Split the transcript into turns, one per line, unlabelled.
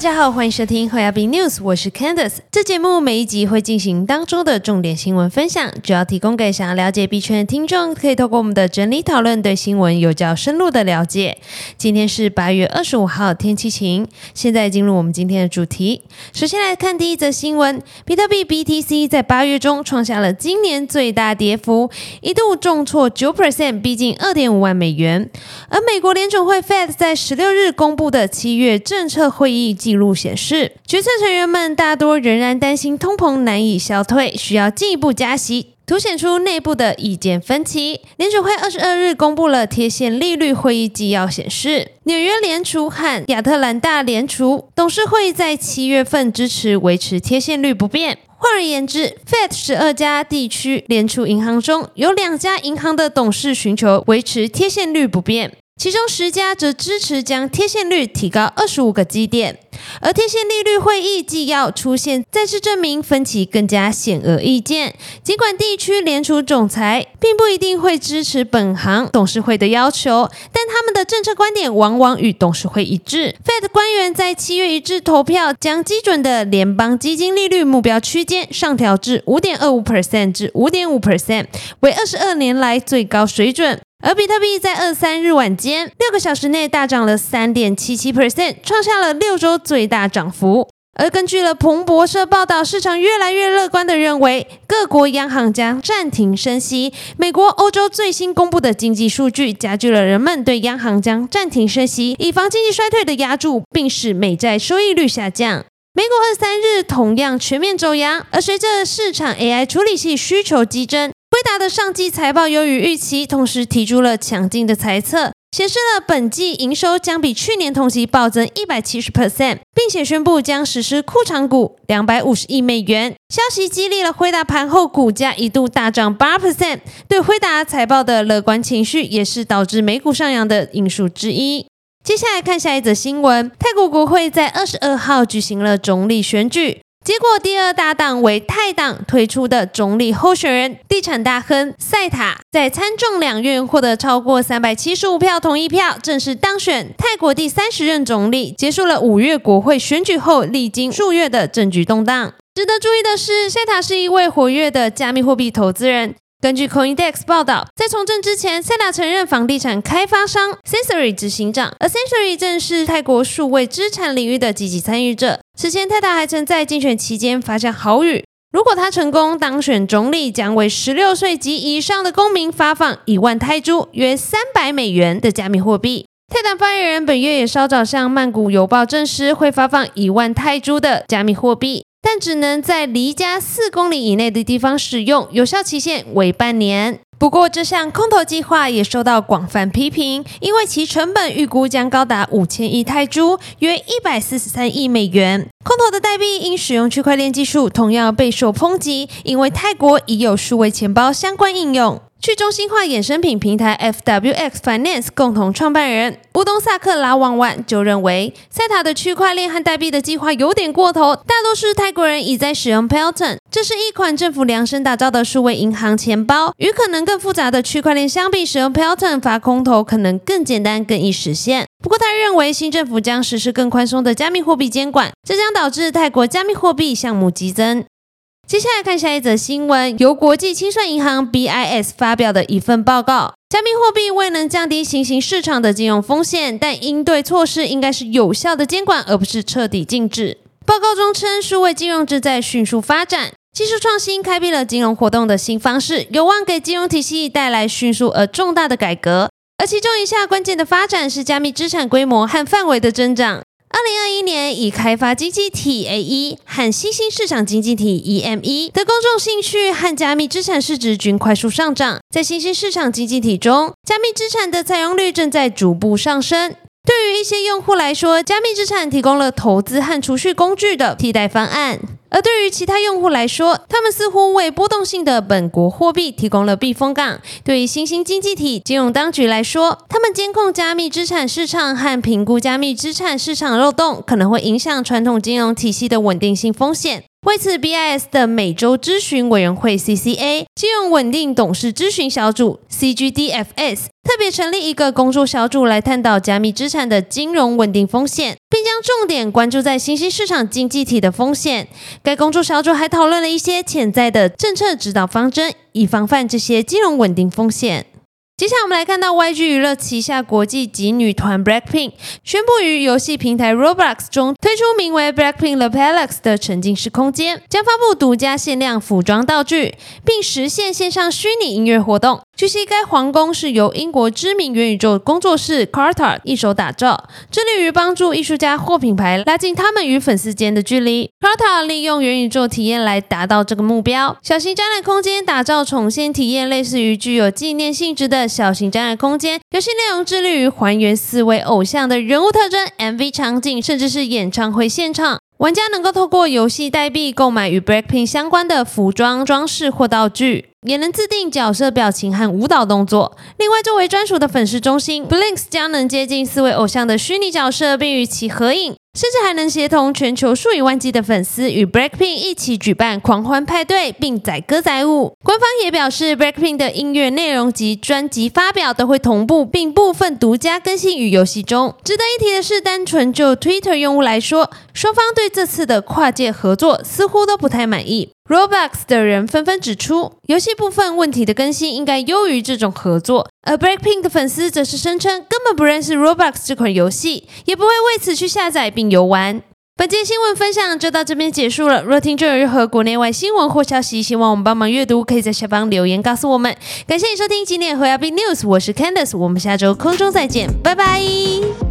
大家好，欢迎收听会亚币 News，我是 Candice。这节目每一集会进行当周的重点新闻分享，主要提供给想要了解币圈的听众，可以透过我们的整理讨论，对新闻有较深入的了解。今天是八月二十五号，天气晴。现在进入我们今天的主题。首先来看第一则新闻：比特币 BTC 在八月中创下了今年最大跌幅，一度重挫九 percent，逼近二点五万美元。而美国联总会 Fed 在十六日公布的七月政策会议记录显示，决策成员们大多仍然担心通膨难以消退，需要进一步加息。凸显出内部的意见分歧。联储会二十二日公布了贴现利率会议纪要，显示纽约联储和亚特兰大联储董事会在七月份支持维持贴现率不变。换而言之，Fed 十二家地区联储银行中有两家银行的董事寻求维持贴现率不变。其中十家则支持将贴现率提高二十五个基点，而贴现利率会议纪要出现，再次证明分歧更加显而易见。尽管地区联储总裁并不一定会支持本行董事会的要求，但他们的政策观点往往与董事会一致。Fed 官员在七月一致投票，将基准的联邦基金利率目标区间上调至五点二五 percent 至五点五 percent，为二十二年来最高水准。而比特币在二三日晚间六个小时内大涨了三点七七 percent，创下了六周最大涨幅。而根据了彭博社报道，市场越来越乐观的认为，各国央行将暂停升息。美国、欧洲最新公布的经济数据加剧了人们对央行将暂停升息、以防经济衰退的压注，并使美债收益率下降。美股二三日同样全面走阳，而随着市场 AI 处理器需求激增。大的上季财报优于预期，同时提出了强劲的猜测，显示了本季营收将比去年同期暴增一百七十 percent，并且宣布将实施库藏股两百五十亿美元。消息激励了辉达盘后股价一度大涨八 percent。对辉达财报的乐观情绪，也是导致美股上扬的因素之一。接下来看下一则新闻：泰国国会在二十二号举行了总理选举。结果，第二大党为泰党推出的总理候选人地产大亨塞塔，在参众两院获得超过三百七十五票同意票，正式当选泰国第三十任总理，结束了五月国会选举后历经数月的政局动荡。值得注意的是，塞塔是一位活跃的加密货币投资人。根据 Coindex 报道，在从政之前，塞达曾任房地产开发商 Sensory 执行长，而 Sensory 正是泰国数位资产领域的积极参与者。此前，泰达还曾在竞选期间发下豪语：如果他成功当选总理，将为十六岁及以上的公民发放一万泰铢（约三百美元）的加密货币。泰达发言人本月也稍早向曼谷邮报证实，会发放一万泰铢的加密货币。但只能在离家四公里以内的地方使用，有效期限为半年。不过，这项空投计划也受到广泛批评，因为其成本预估将高达五千亿泰铢，约一百四十三亿美元。空投的代币因使用区块链技术，同样备受抨击，因为泰国已有数位钱包相关应用。去中心化衍生品平台 FWX Finance 共同创办人乌东萨克拉旺万就认为，塞塔的区块链和代币的计划有点过头。大多数泰国人已在使用 Pelton，这是一款政府量身打造的数位银行钱包。与可能更复杂的区块链相比，使用 Pelton 发空投可能更简单、更易实现。不过，他认为新政府将实施更宽松的加密货币监管，这将导致泰国加密货币项目激增。接下来看下一则新闻，由国际清算银行 BIS 发表的一份报告：加密货币未能降低新兴市场的金融风险，但应对措施应该是有效的监管，而不是彻底禁止。报告中称，数位金融正在迅速发展，技术创新开辟了金融活动的新方式，有望给金融体系带来迅速而重大的改革。而其中一项关键的发展是加密资产规模和范围的增长。二零二一年，已开发经济体 A 一和新兴市场经济体 Eme 的公众兴趣和加密资产市值均快速上涨。在新兴市场经济体中，加密资产的采用率正在逐步上升。对于一些用户来说，加密资产提供了投资和储蓄工具的替代方案；而对于其他用户来说，他们似乎为波动性的本国货币提供了避风港。对于新兴经济体金融当局来说，他们监控加密资产市场和评估加密资产市场漏洞，可能会影响传统金融体系的稳定性风险。为此，BIS 的美洲咨询委员会 CCA 金融稳定董事咨询小组 CGDFS 特别成立一个工作小组来探讨加密资产的金融稳定风险，并将重点关注在新兴市场经济体的风险。该工作小组还讨论了一些潜在的政策指导方针，以防范这些金融稳定风险。接下来我们来看到 YG 娱乐旗下国际级女团 Blackpink 宣布于游戏平台 Roblox 中推出名为 Blackpink The Palace 的沉浸式空间，将发布独家限量服装道具，并实现线上虚拟音乐活动。据悉，该皇宫是由英国知名元宇宙工作室 Carter 一手打造，致力于帮助艺术家或品牌拉近他们与粉丝间的距离。Carter 利用元宇宙体验来达到这个目标。小型展览空间打造重现体验，类似于具有纪念性质的小型展览空间。游戏内容致力于还原四位偶像的人物特征、MV 场景，甚至是演唱会现场。玩家能够透过游戏代币购买与 Blackpink 相关的服装、装饰或道具，也能自定角色表情和舞蹈动作。另外，作为专属的粉丝中心，Blinks 将能接近四位偶像的虚拟角色，并与其合影。甚至还能协同全球数以万计的粉丝与 Blackpink 一起举办狂欢派对，并载歌载舞。官方也表示，Blackpink 的音乐内容及专辑发表都会同步，并部分独家更新于游戏中。值得一提的是，单纯就 Twitter 用户来说，双方对这次的跨界合作似乎都不太满意。Roblox 的人纷纷指出，游戏部分问题的更新应该优于这种合作，而 Blackpink 的粉丝则是声称根本不认识 Roblox 这款游戏，也不会为此去下载并游玩。本节新闻分享就到这边结束了。若听众有任何国内外新闻或消息，希望我们帮忙阅读，可以在下方留言告诉我们。感谢你收听今天的和亚 B News，我是 Candice，我们下周空中再见，拜拜。